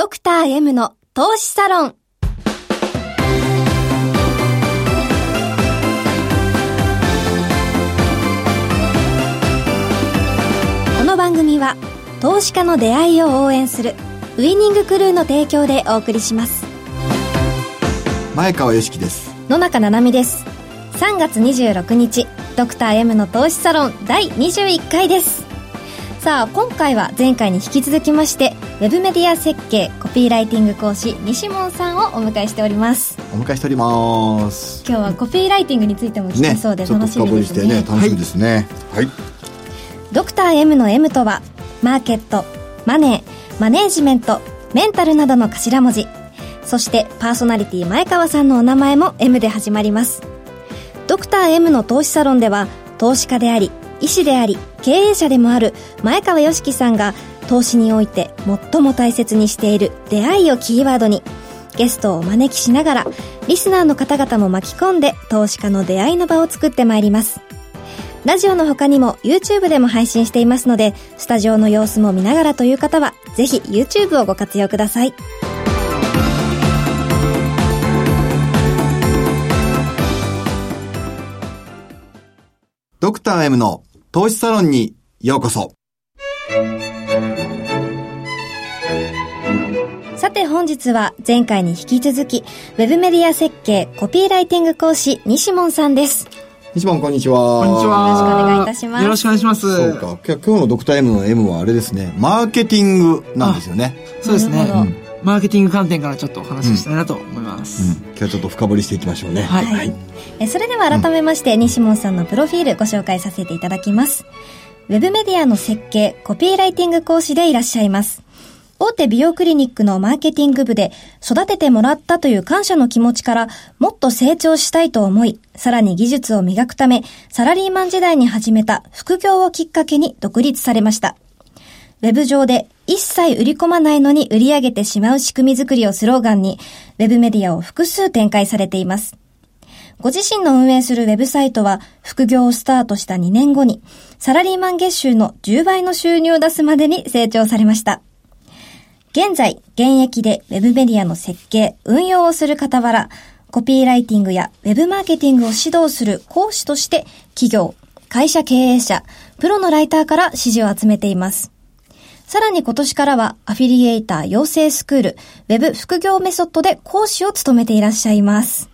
ドクター M の投資サロン。この番組は投資家の出会いを応援するウイニングクルーの提供でお送りします。前川よしきです。野中七海です。3月26日ドクター M の投資サロン第21回ですさあ今回は前回に引き続きましてウェブメディア設計コピーライティング講師西門さんをお迎えしております。お迎えしております。今日はコピーライティングについても聞けそうで楽しみですね。ね楽しみですね。はい、はい、ドクター M の M とはマーケットマネーマネージメントメンタルなどの頭文字。そしてパーソナリティ前川さんのお名前も M で始まります。ドクター M の投資サロンでは投資家であり医師であり経営者でもある前川良樹さんが投資において最も大切にしている出会いをキーワードにゲストをお招きしながらリスナーの方々も巻き込んで投資家の出会いの場を作ってまいります。ラジオの他にも YouTube でも配信していますのでスタジオの様子も見ながらという方はぜひ YouTube をご活用ください。ドクター M の投資サロンにようこそ。さて本日は前回に引き続き、ウェブメディア設計コピーライティング講師、西門さんです。西門こんにちは。こんにちは。よろしくお願いいたします。よろしくお願いします。そうか。今日のドクター M の M はあれですね、マーケティングなんですよね。そうですね。うんマーケティング観点からちょっとお話ししたいなと思います、うん。うん、今日はちょっと深掘りしていきましょうね。はい、はい、えそれでは改めまして、西門さんのプロフィールご紹介させていただきます。ウェブメディアの設計コピーライティング講師でいらっしゃいます。大手美容クリニックのマーケティング部で育ててもらったという感謝の気持ちからもっと成長したいと思い、さらに技術を磨くため、サラリーマン時代に始めた副業をきっかけに独立されました。ウェブ上で一切売り込まないのに売り上げてしまう仕組み作りをスローガンに、ウェブメディアを複数展開されています。ご自身の運営するウェブサイトは、副業をスタートした2年後に、サラリーマン月収の10倍の収入を出すまでに成長されました。現在、現役でウェブメディアの設計、運用をする傍ら、コピーライティングやウェブマーケティングを指導する講師として、企業、会社経営者、プロのライターから支持を集めています。さらに今年からはアフィリエイター養成スクール、ウェブ副業メソッドで講師を務めていらっしゃいます。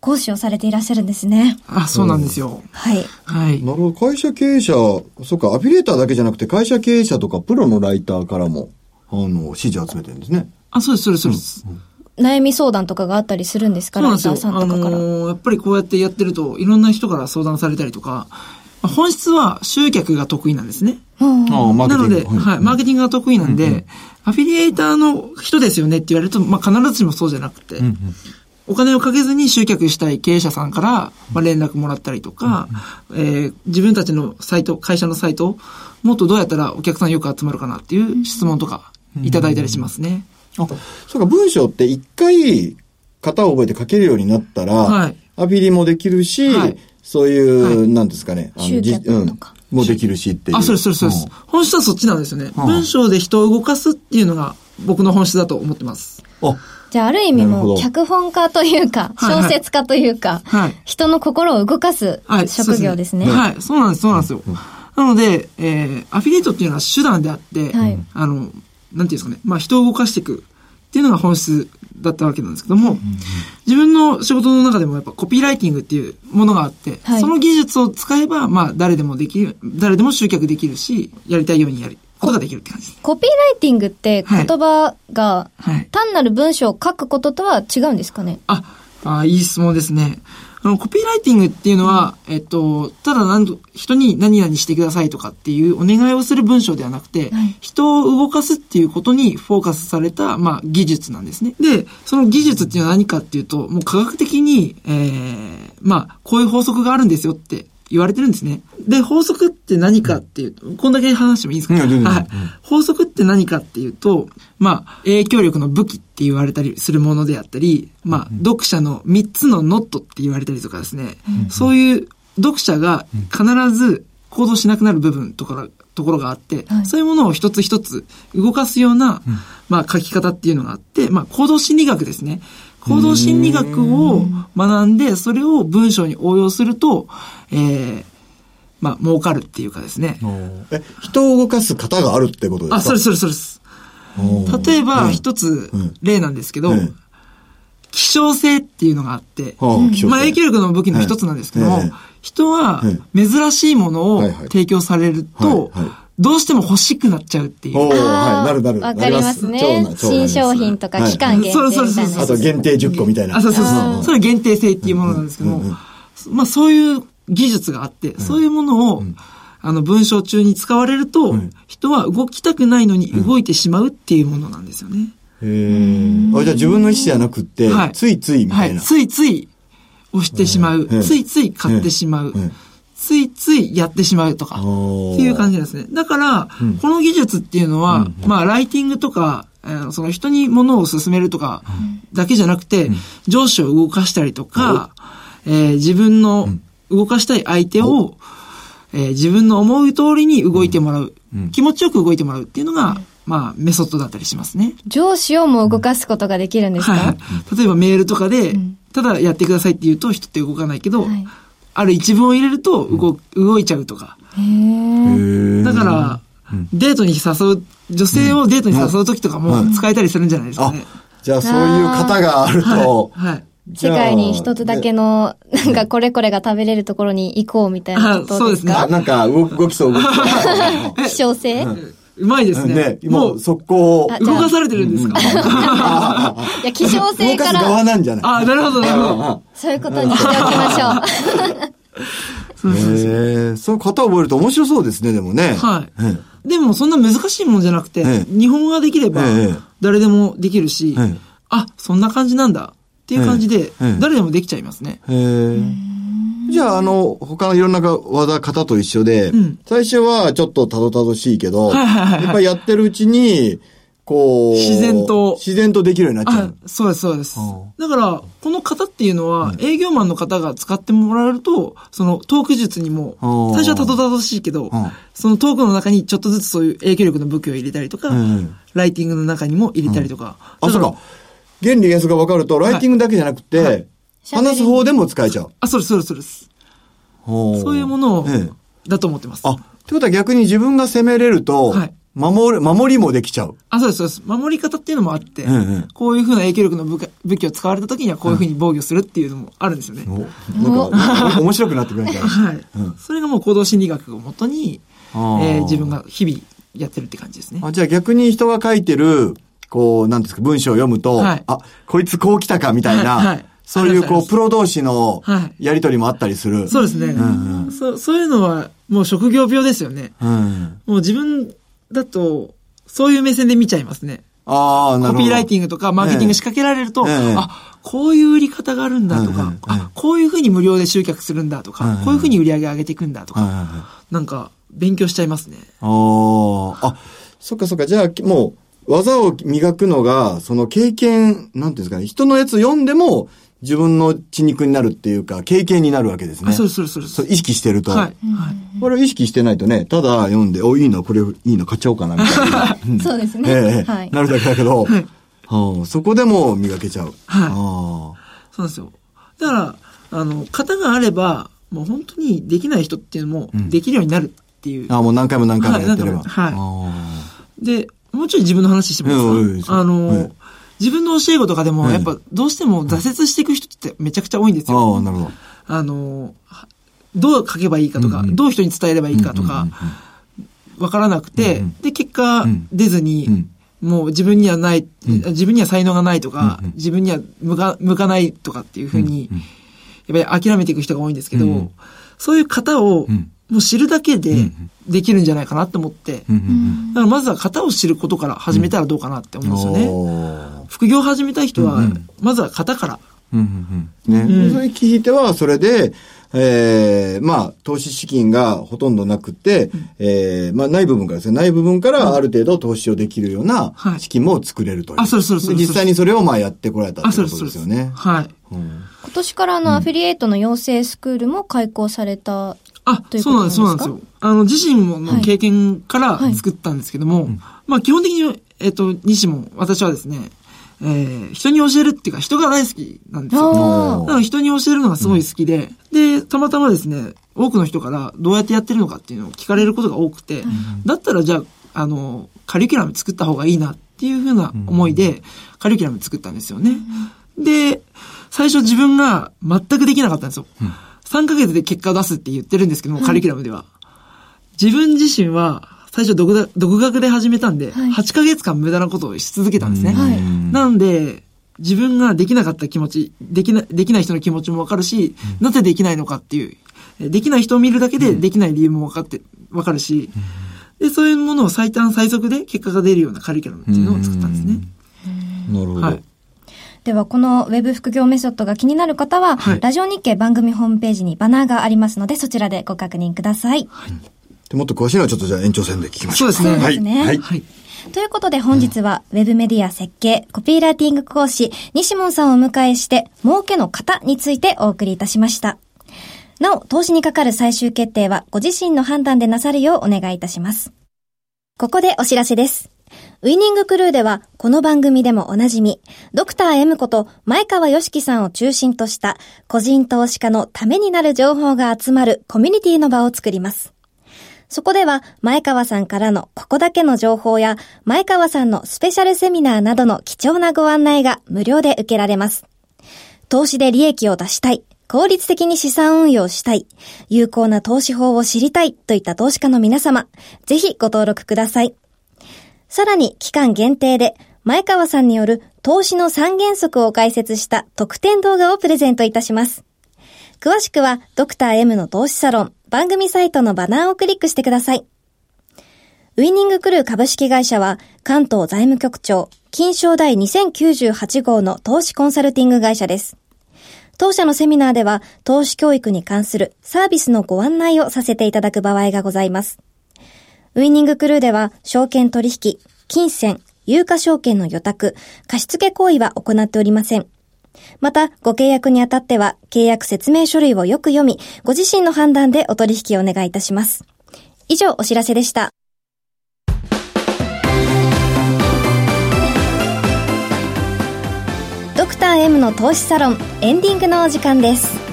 講師をされていらっしゃるんですね。あ、そうなんですよ。はい。はい。なるほど。会社経営者、そっか、アフィリエイターだけじゃなくて、会社経営者とかプロのライターからも、あの、支持集めてるんですね。あ、そうです、そうです、そうです。うん悩み相談とかがあったりするんですかライターさんとかから。あのー、やっぱりこうやってやってると、いろんな人から相談されたりとか、本質は集客が得意なんですね。なので、はい、マーケティングが得意なんで、うんうん、アフィリエイターの人ですよねって言われると、まあ、必ずしもそうじゃなくて、うんうん、お金をかけずに集客したい経営者さんから、まあ、連絡もらったりとか、うん。うん、えー、自分たちのサイト、会社のサイト、もっとどうやったらお客さんよく集まるかなっていう質問とかいただいたりしますね。うん。うん、あ、そうか、文章って一回型を覚えて書けるようになったら、はい、アフィリもできるし、はい。そういう、はい、なんですかね。あの、じうん。もできるしっていう。あ、そうです、そうです、そうです。本質はそっちなんですよね。文章で人を動かすっていうのが僕の本質だと思ってます。あじゃあ、ある意味も脚本家というか、小説家というか、はい、人の心を動かす職業ですね。はい、そうなんです、そうなんですよ。なので、えー、アフィリエイトっていうのは手段であって、はい、あの、なんていうんですかね、まあ人を動かしていくっていうのが本質だったわけなんですけども、自分の仕事の中でもやっぱコピーライティングっていうものがあって、はい、その技術を使えば、まあ誰でもできる、誰でも集客できるし、やりたいようにやる。ことができるって感じです、コピーライティングって言葉が、単なる文章を書くこととは違うんですかね、はい、ああ、いい質問ですね。あの、コピーライティングっていうのは、うん、えっと、ただ何人に何々してくださいとかっていうお願いをする文章ではなくて、はい、人を動かすっていうことにフォーカスされた、まあ、技術なんですね。で、その技術っていうのは何かっていうと、もう科学的に、ええー、まあ、こういう法則があるんですよって言われてるんですね。で、法則って何かっていうと、こんだけ話してもいいですか、はい。法則って何かっていうと、まあ、影響力の武器って言われたりするものであったり、まあ、読者の3つのノットって言われたりとかですね、そういう読者が必ず行動しなくなる部分とかところがあって、はい、そういうものを一つ一つ動かすような、うん、まあ書き方っていうのがあって、まあ行動心理学ですね。行動心理学を学んで、それを文章に応用すると、えー、まあ、儲かるっていうかですね。え、人を動かす型があるってことですか？あ、それそれそれです。例えば、一つ例なんですけど、希少性っていうのがあって、まあ、影響力の武器の一つなんですけども、人は珍しいものを提供されると、どうしても欲しくなっちゃうっていう。はい、なるなる。わかりますね。新商品とか期間限定みたいな。そうそうそう。あと限定10個みたいな。あ、そうそうそう。それ限定性っていうものなんですけども、まあそういう技術があって、そういうものを、あの、文章中に使われると、人は動きたくないのに動いてしまうっていうものなんですよね。へえ。あ、じゃあ自分の意思じゃなくって、ついついみたいな。ついつい押してしまう。ついつい買ってしまう。ついついやってしまうとか、っていう感じですね。だから、この技術っていうのは、まあ、ライティングとか、その人に物を進めるとかだけじゃなくて、上司を動かしたりとか、えー、自分の動かしたい相手を、えー、自分の思う通りに動いてもらう、気持ちよく動いてもらうっていうのが、まあ、メソッドだったりしますね。上司をも動かすことができるんですか、はい、例えばメールとかで、ただやってくださいって言うと人って動かないけど、はいある一文を入れると動,、動いちゃうとか。だから、デートに誘う、女性をデートに誘う時とかも使えたりするんじゃないですかね。じゃあそういう方があると、はい、世界に一つだけの、なんかこれこれが食べれるところに行こうみたいなことですか？そうですね。なんか動動きそう。動きそう。希少性、うまいですね。ね、もう速攻。動かされてるんですか？いや、希少性から。動かす側なんじゃない？あ、なるほど、なるほど。そういうことにしておきましょう。そうそう型を覚えると面白そうですね、でもね。はい。でもそんな難しいもんじゃなくて、日本語ができれば誰でもできるし、あ、そんな感じなんだっていう感じで、誰でもできちゃいますね。じゃあ、あの、他のいろんな技、型と一緒で、最初はちょっとたどたどしいけど、やっぱりやってるうちに、こう、自然と。自然とできるようになっちゃう。そうです、そうです。だから、この型っていうのは、営業マンの方が使ってもらえると、そのトーク術にも、最初はたどたどしいけど、そのトークの中にちょっとずつそういう影響力の武器を入れたりとか、ライティングの中にも入れたりとか。あ、そうか。原理原則が分かると、ライティングだけじゃなくて、話す方でも使えちゃう。あ、そうです、そうです、そうです。そういうものを、だと思ってます。あ、ってことは逆に自分が攻めれると、はい、守る、守りもできちゃう。あ、そうです、そうです。守り方っていうのもあって、うんうん、こういうふうな影響力の武武器を使われた時にはこういうふうに防御するっていうのもあるんですよね。うん、なんか、面白くなってくるんじゃない？はい、うん。それがもう行動心理学をもとに、えー、自分が日々やってるって感じですね。あじゃあ逆に人が書いてる、こう、なんですか、文章を読むと、はい、あ、こいつこう来たかみたいな、はい、そういうこう、プロ同士のやりとりもあったりする。はい、そうですね、うんうん、そ。そういうのは、もう職業病ですよね。うん、もう自分だと、そういう目線で見ちゃいますね。ああ、なるほど。コピーライティングとかマーケティング仕掛けられると、ええ、あ、こういう売り方があるんだとか、え、あ、こういうふうに無料で集客するんだとか、こういうふうに売り上げ上げていくんだとか、なんか、勉強しちゃいますね。ああ、あ、そっかそっか。じゃあ、もう、技を磨くのが、その経験、なんていうんですかね、人のやつ読んでも、自分の血肉になるっていうか、経験になるわけですね。そうそうそうそう。意識してると。はい。はい。これを意識してないとね、ただ読んで、お、いいな、これいいの買っちゃおうかな、みたいな。そうですね。ええはい。なるだけだけど、はい。はあ、そこでも磨けちゃう。はい。ああ。そうですよ。だから、あの、型があれば、もう本当にできない人っていうのも、できるようになるっていう。うん、ああ、もう何回も何回もやってれば。はい。はい、で、もうちょい自分の話してもいいですか、あの、自分の教え子とかでも、やっぱどうしても挫折していく人ってめちゃくちゃ多いんですよ。ああ、なるほど。あの、どう書けばいいかとか、うんうん、どう人に伝えればいいかとか、わからなくて、うんうん、で、結果、出ずに、うん、もう自分にはない、うん、自分には才能がないとか、うんうん、自分には向か向かないとかっていうふうに、やっぱり諦めていく人が多いんですけど、うん、そういう方を、もう知るだけでできるんじゃないかなと思って、だからまずは型を知ることから始めたらどうかなって思うんですよね。副業を始めたい人は、まずは型から。うんうんうん、ね。それ聞いては、それで、ええー、まあ、投資資金がほとんどなくて、うん、ええー、まあ、ない部分からですね、ない部分からある程度投資をできるような資金も作れるという。はい、あ、そうそうそう実際にそれをまあやってこられたということですよね。はい。うん、今年からのアフィリエイトの養成スクールも開講されたあ、そうなんです、そうなんですよ。あの、自身もの経験から作ったんですけども、はいはい、まあ基本的に、えっ、と、西も、私はですね、えー、人に教えるっていうか人が大好きなんですよ。だから人に教えるのがすごい好きで、うん、で、たまたまですね、多くの人からどうやってやってるのかっていうのを聞かれることが多くて、うん、だったらじゃあ、あの、カリキュラム作った方がいいなっていうふうな思いで、カリキュラム作ったんですよね。で、最初自分が全くできなかったんですよ。うん、3ヶ月で結果を出すって言ってるんですけども、カリキュラムでは。自分自身は最初独独学で始めたんで、はい、8ヶ月間無駄なことをし続けたんですね。はい、なんで、自分ができなかった気持ち、できな、できない人の気持ちもわかるし、なぜできないのかっていう、できない人を見るだけでできない理由もわかって、わかるし、で、そういうものを最短最速で結果が出るようなカリキュラムっていうのを作ったんですね。なるほど。はい。では、このウェブ副業メソッドが気になる方は、はい、ラジオ日経番組ホームページにバナーがありますので、そちらでご確認ください。はいでもっと詳しいのはちょっとじゃあ延長戦で聞きましょう。そうですね。はい。はい。はいということで本日は、ウェブメディア設計、コピーライティング講師、西門さんをお迎えして、儲けの型についてお送りいたしました。なお、投資にかかる最終決定は、ご自身の判断でなさるようお願いいたします。ここでお知らせです。ウィニングクルーでは、この番組でもおなじみ、ドクター M こと前川良樹さんを中心とした個人投資家のためになる情報が集まるコミュニティの場を作ります。そこでは、前川さんからのここだけの情報や、前川さんのスペシャルセミナーなどの貴重なご案内が無料で受けられます。投資で利益を出したい、効率的に資産運用したい、有効な投資法を知りたいといった投資家の皆様、ぜひご登録ください。さらに、期間限定で、前川さんによる投資の三原則を解説した特典動画をプレゼントいたします。詳しくは、ドクター M の投資サロン、番組サイトのバナーをクリックしてください。ウィニングクルー株式会社は、関東財務局長、金賞第2098号の投資コンサルティング会社です。当社のセミナーでは、投資教育に関するサービスのご案内をさせていただく場合がございます。ウィニングクルーでは、証券取引、金銭、有価証券の予託、貸付行為は行っておりません。また、ご契約にあたっては、契約説明書類をよく読み、ご自身の判断でお取引をお願いいたします。以上、お知らせでした。ドクター M の投資サロン、エンディングのお時間です。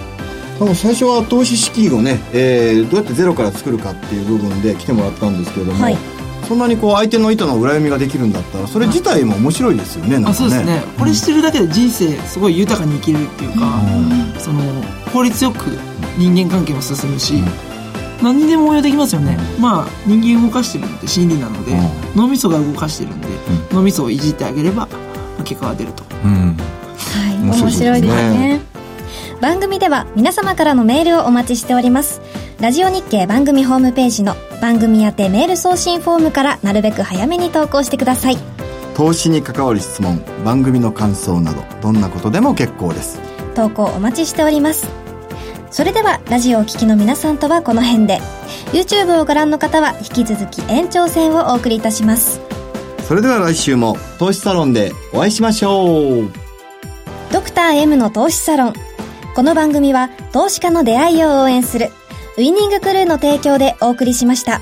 最初は投資資金をね、えー、どうやってゼロから作るかっていう部分で来てもらったんですけれども、はいそんなにこう相手の意図の裏読みができるんだったらそれ自体も面白いですよねねあそうですね、これしてるだけで人生すごい豊かに生きるっていうか、うん、その効率よく人間関係も進むし、うん、何にでも応用できますよね、まあ人間動かしてるのって心理なので、脳みそが動かしてるんで、脳みそをいじってあげれば結果が出ると、はい面白いですね。番組では皆様からのメールをお待ちしております。ラジオ日経番組ホームページの番組宛てメール送信フォームからなるべく早めに投稿してください。投資に関わる質問、番組の感想など、どんなことでも結構です。投稿お待ちしております。それでは、ラジオを聴きの皆さんとはこの辺で、YouTube をご覧の方は引き続き延長戦をお送りいたします。それでは来週も投資サロンでお会いしましょう。ドクター M の投資サロン。この番組は投資家の出会いを応援するウィニングクルーの提供でお送りしました。